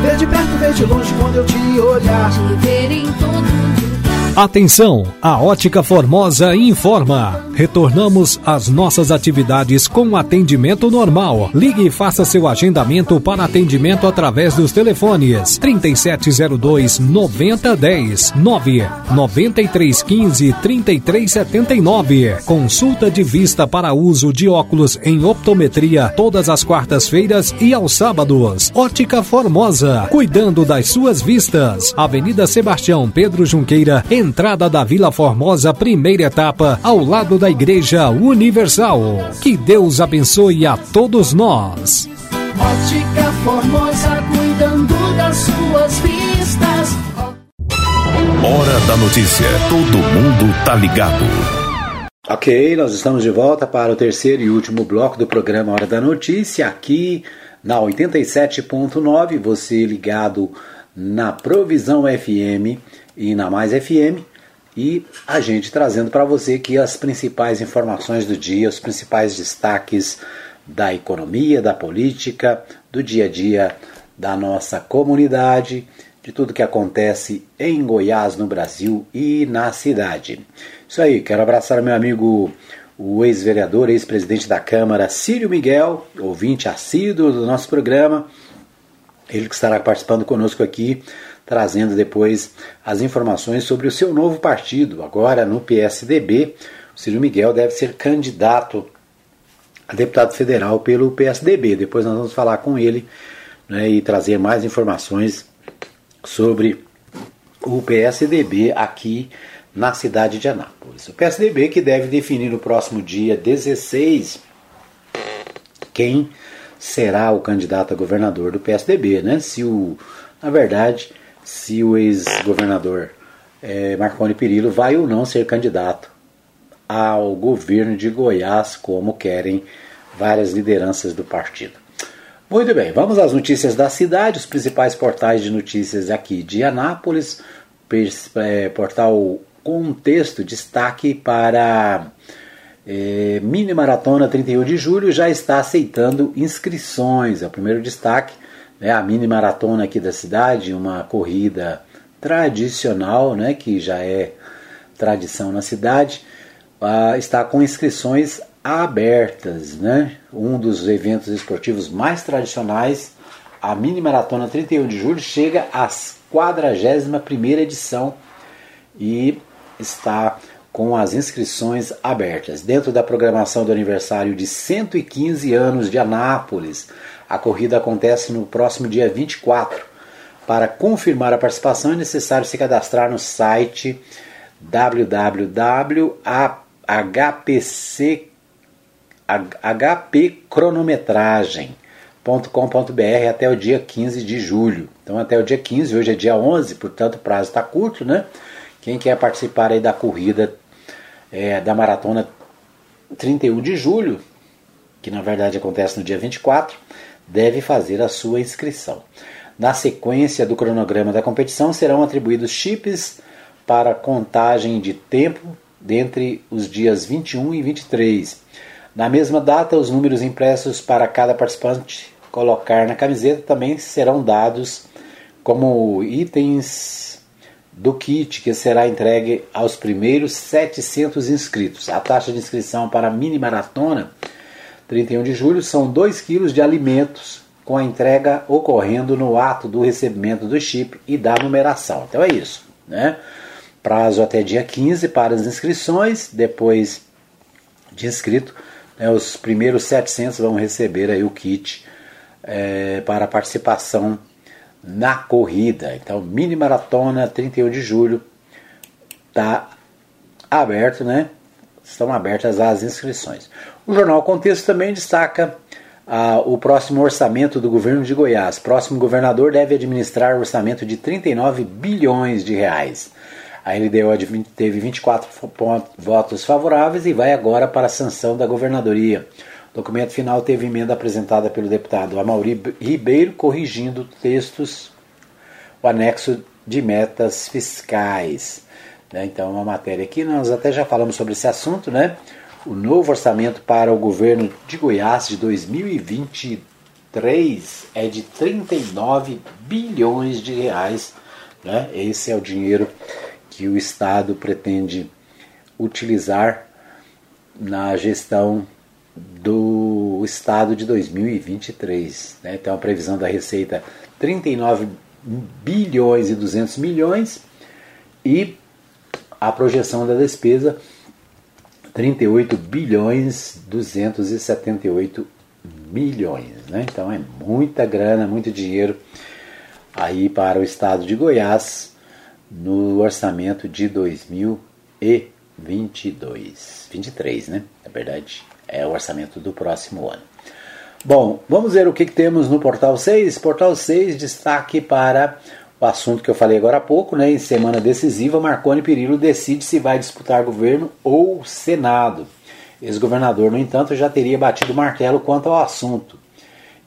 Speaker 8: Ver de perto, ver de longe quando eu te olhar.
Speaker 9: Te ver em todo.
Speaker 10: Atenção, a Ótica Formosa informa. Retornamos às nossas atividades com atendimento normal. Ligue e faça seu agendamento para atendimento através dos telefones 3702 9010 9 9315 3379. Consulta de vista para uso de óculos em optometria todas as quartas-feiras e aos sábados. Ótica Formosa, cuidando das suas vistas. Avenida Sebastião Pedro Junqueira, entrada da Vila Formosa, primeira etapa, ao lado da Igreja Universal. Que Deus abençoe a todos nós.
Speaker 8: Ótica Formosa, cuidando das suas vistas.
Speaker 4: da Notícia. Todo mundo tá ligado.
Speaker 1: Ok, nós estamos de volta para o terceiro e último bloco do programa Hora da Notícia, aqui na 87.9, você ligado na Provisão FM e na Mais FM, e a gente trazendo para você aqui as principais informações do dia, os principais destaques da economia, da política, do dia a dia da nossa comunidade, de tudo que acontece em Goiás, no Brasil e na cidade. Isso aí, quero abraçar meu amigo, o ex-vereador, ex-presidente da Câmara, Círio Miguel, ouvinte assíduo do nosso programa. Ele que estará participando conosco aqui, trazendo depois as informações sobre o seu novo partido, agora no PSDB. O Círio Miguel deve ser candidato a deputado federal pelo PSDB. Depois nós vamos falar com ele né, e trazer mais informações sobre o PSDB aqui na cidade de Anápolis. O PSDB que deve definir no próximo dia 16 quem será o candidato a governador do PSDB, né? Se o, na verdade, se o ex-governador é, Marconi Perillo vai ou não ser candidato ao governo de Goiás, como querem várias lideranças do partido. Muito bem, vamos às notícias da cidade, os principais portais de notícias aqui de Anápolis, é, portal Contexto, destaque para é, Mini Maratona 31 de julho, já está aceitando inscrições, é o primeiro destaque, né, a Mini Maratona aqui da cidade, uma corrida tradicional, né, que já é tradição na cidade, ah, está com inscrições abertas, né? Um dos eventos esportivos mais tradicionais, a Mini Maratona 31 de julho, chega à 41 edição e está com as inscrições abertas. Dentro da programação do aniversário de 115 anos de Anápolis, a corrida acontece no próximo dia 24. Para confirmar a participação é necessário se cadastrar no site www.hpc hpcronometragem.com.br até o dia 15 de julho. Então até o dia 15, hoje é dia 11, portanto o prazo está curto, né? Quem quer participar aí da corrida é, da maratona 31 de julho, que na verdade acontece no dia 24, deve fazer a sua inscrição. Na sequência do cronograma da competição serão atribuídos chips para contagem de tempo dentre os dias 21 e 23 na mesma data, os números impressos para cada participante colocar na camiseta também serão dados como itens do kit que será entregue aos primeiros 700 inscritos. A taxa de inscrição para a mini maratona 31 de julho são 2 kg de alimentos com a entrega ocorrendo no ato do recebimento do chip e da numeração. Então é isso, né? Prazo até dia 15 para as inscrições, depois de inscrito é, os primeiros 700 vão receber aí o kit é, para participação na corrida. Então, mini maratona 31 de julho está aberto, né? Estão abertas as inscrições. O jornal Contexto também destaca ah, o próximo orçamento do governo de Goiás. Próximo governador deve administrar orçamento de 39 bilhões de reais. A LDO teve 24 votos favoráveis e vai agora para a sanção da governadoria. O documento final teve emenda apresentada pelo deputado Amauri Ribeiro, corrigindo textos, o anexo de metas fiscais. Né? Então, uma matéria aqui, nós até já falamos sobre esse assunto, né? O novo orçamento para o governo de Goiás de 2023 é de 39 bilhões de reais. Né? Esse é o dinheiro que o Estado pretende utilizar na gestão do Estado de 2023. Né? Então a previsão da receita 39 bilhões e 200 milhões e a projeção da despesa 38 bilhões 278 milhões. Né? Então é muita grana, muito dinheiro aí para o estado de Goiás no orçamento de 2022. 23, né? Na verdade, é o orçamento do próximo ano. Bom, vamos ver o que, que temos no Portal 6. Portal 6, destaque para o assunto que eu falei agora há pouco, né, em semana decisiva, Marconi Perillo decide se vai disputar governo ou Senado. Ex-governador, no entanto, já teria batido o martelo quanto ao assunto.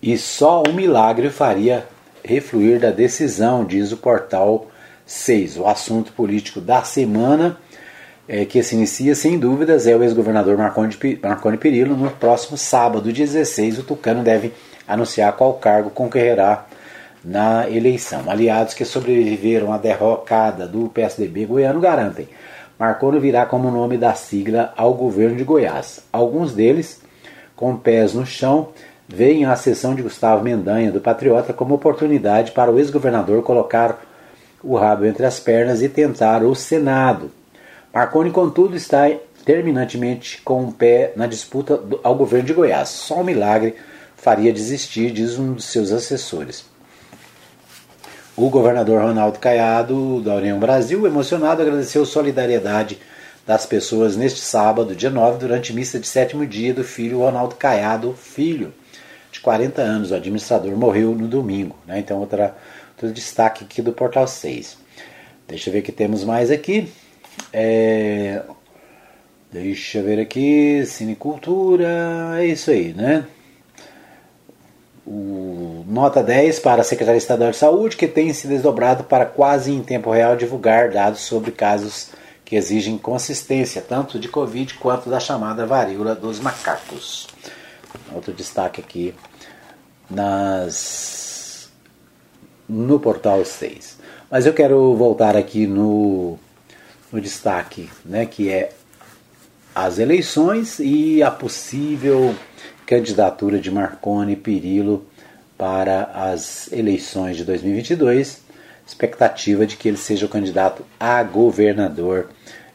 Speaker 1: E só um milagre faria refluir da decisão, diz o portal 6. O assunto político da semana é, que se inicia, sem dúvidas, é o ex-governador Marconi, Perillo. No próximo sábado, 16, o Tucano deve anunciar qual cargo concorrerá na eleição. Aliados que sobreviveram à derrocada do PSDB goiano garantem. Marconi virá como nome da sigla ao governo de Goiás. Alguns deles, com pés no chão, veem a sessão de Gustavo Mendanha do Patriota como oportunidade para o ex-governador colocar o rabo entre as pernas e tentar o Senado. Marconi, contudo, está terminantemente com o pé na disputa ao governo de Goiás. Só um milagre faria desistir, diz um dos seus assessores. O governador Ronaldo Caiado, da União Brasil, emocionado, agradeceu solidariedade das pessoas neste sábado, dia 9, durante missa de sétimo dia do filho Ronaldo Caiado, filho de 40 anos. O administrador morreu no domingo. Né? Então, outra, outro destaque aqui do Portal 6. Deixa eu ver o que temos mais aqui. É... Deixa eu ver aqui. Cinecultura. É isso aí, né? O nota 10 para a Secretaria Estadual de Saúde, que tem se desdobrado para quase em tempo real divulgar dados sobre casos que exigem consistência, tanto de Covid quanto da chamada varíola dos macacos. Outro destaque aqui nas no portal 6. Mas eu quero voltar aqui no, no destaque, né, que é as eleições e a possível candidatura de Marconi Perillo para as eleições de 2022, expectativa de que ele seja o candidato a governador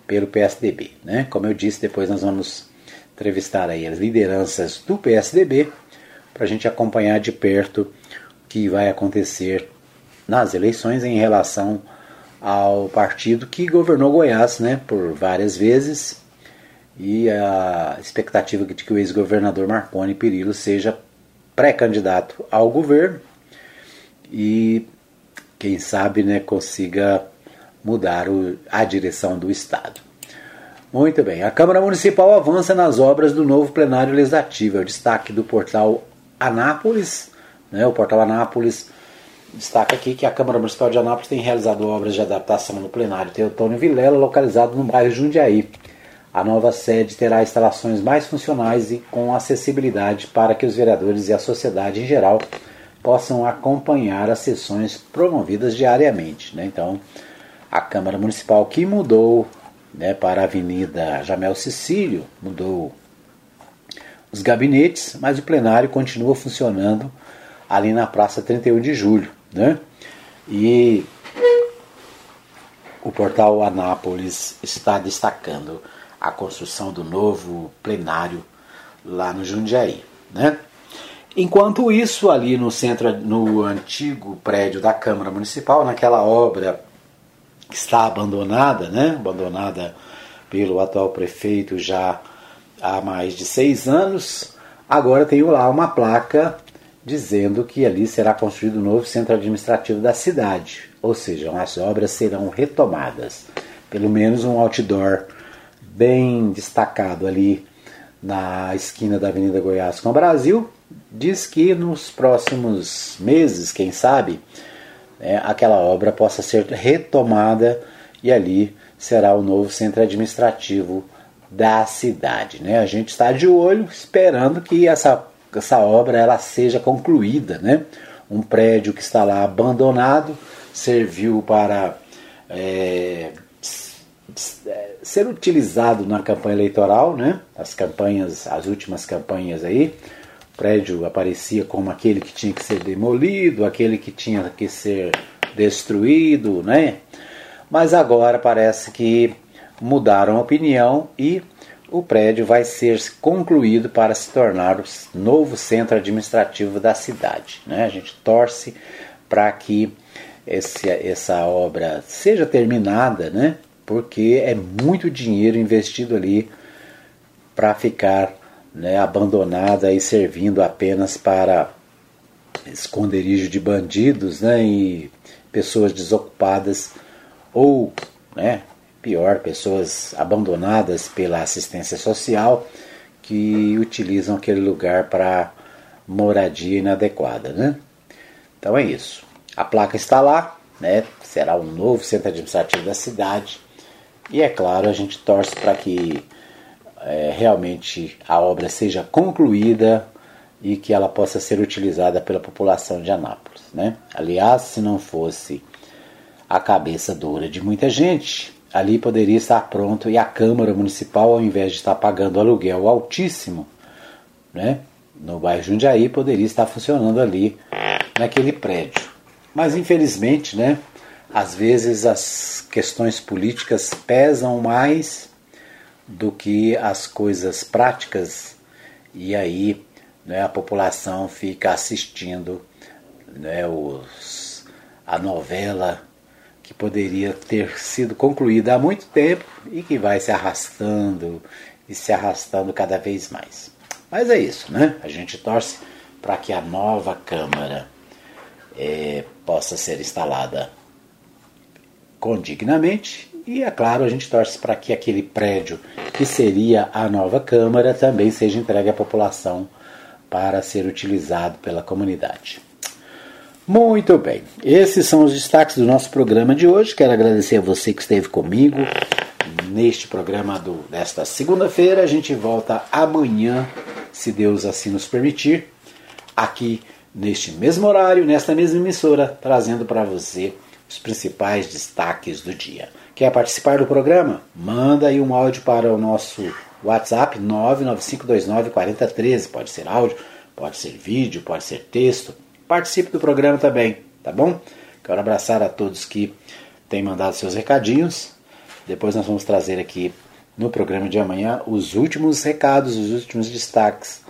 Speaker 1: pelo PSDB. Né? Como eu disse, depois nós vamos entrevistar aí as lideranças do PSDB para a gente acompanhar de perto o que vai acontecer nas eleições em relação ao partido que governou Goiás né, por várias vezes e a expectativa de que o ex-governador Marconi Perillo seja pré-candidato ao governo e quem sabe né, consiga mudar o, a direção do Estado. Muito bem, a Câmara Municipal avança nas obras do novo plenário legislativo. É o destaque do portal Anápolis. Né, o portal Anápolis destaca aqui que a Câmara Municipal de Anápolis tem realizado obras de adaptação no plenário Teotônio Vilela, localizado no bairro Jundiaí. A nova sede terá instalações mais funcionais e com acessibilidade para que os vereadores e a sociedade em geral possam acompanhar as sessões promovidas diariamente. Né? Então, a Câmara Municipal que mudou né, para a Avenida Jamel Cecílio, mudou os gabinetes, mas o plenário continua funcionando ali na Praça 31 de Julho. Né? E o portal Anápolis está destacando a construção do novo plenário lá no Jundiaí. Né? Enquanto isso, ali no centro, no antigo prédio da Câmara Municipal, naquela obra que está abandonada, né? abandonada pelo atual prefeito já há mais de seis anos, agora tem lá uma placa dizendo que ali será construído o um novo centro administrativo da cidade, ou seja, as obras serão retomadas. Pelo menos um outdoor bem destacado ali na esquina da Avenida Goiás com o Brasil, diz que nos próximos meses, quem sabe, é, aquela obra possa ser retomada e ali será o novo centro administrativo da cidade. Né? A gente está de olho esperando que essa, essa obra ela seja concluída. Né? Um prédio que está lá abandonado serviu para é, ser utilizado na campanha eleitoral, né? As campanhas, as últimas campanhas aí, o prédio aparecia como aquele que tinha que ser demolido, aquele que tinha que ser destruído, né? Mas agora parece que mudaram a opinião e o prédio vai ser concluído para se tornar o novo centro administrativo da cidade. Né? A gente torce para que esse, essa obra seja terminada, né? Porque é muito dinheiro investido ali para ficar né, abandonada e servindo apenas para esconderijo de bandidos né, e pessoas desocupadas ou, né, pior, pessoas abandonadas pela assistência social que utilizam aquele lugar para moradia inadequada. Né? Então é isso. A placa está lá, né? será um novo centro administrativo da cidade e é claro, a gente torce para que é, realmente a obra seja concluída e que ela possa ser utilizada pela população de Anápolis. Né? Aliás, se não fosse a cabeça dura de muita gente, ali poderia estar pronto e a Câmara Municipal, ao invés de estar pagando aluguel altíssimo, né, no bairro Jundiaí, poderia estar funcionando ali naquele prédio. Mas infelizmente, né, às vezes as questões políticas pesam mais do que as coisas práticas e aí né, a população fica assistindo né, os, a novela que poderia ter sido concluída há muito tempo e que vai se arrastando e se arrastando cada vez mais. Mas é isso, né? A gente torce para que a nova Câmara é, possa ser instalada condignamente e, é claro, a gente torce para que aquele prédio que seria a nova Câmara também seja entregue à população para ser utilizado pela comunidade. Muito bem, esses são os destaques do nosso programa de hoje. Quero agradecer a você que esteve comigo neste programa do, desta segunda-feira. A gente volta amanhã, se Deus assim nos permitir, aqui neste mesmo horário, nesta mesma emissora, trazendo para você os principais destaques do dia. Quer participar do programa? Manda aí um áudio para o nosso WhatsApp 995294013. Pode ser áudio, pode ser vídeo, pode ser texto. Participe do programa também, tá bom? Quero abraçar a todos que têm mandado seus recadinhos. Depois nós vamos trazer aqui no programa de amanhã os últimos recados, os últimos destaques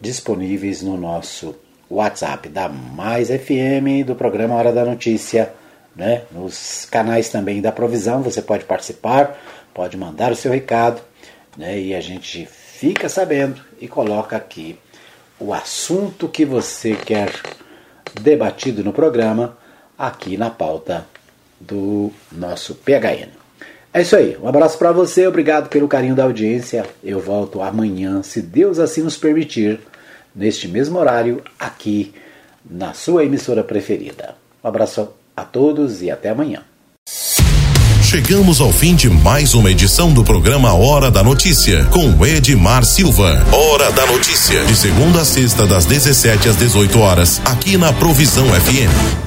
Speaker 1: disponíveis no nosso WhatsApp da Mais FM do programa Hora da Notícia né? Nos canais também da Provisão você pode participar, pode mandar o seu recado, né? E a gente fica sabendo e coloca aqui o assunto que você quer debatido no programa aqui na pauta do nosso PHN. É isso aí. Um abraço para você, obrigado pelo carinho da audiência. Eu volto amanhã, se Deus assim nos permitir, neste mesmo horário, aqui na sua emissora preferida. Um abraço a todos e até amanhã.
Speaker 4: Chegamos ao fim de mais uma edição do programa Hora da Notícia, com Edmar Silva. Hora da Notícia, de segunda a sexta, das 17 às 18 horas, aqui na Provisão FM.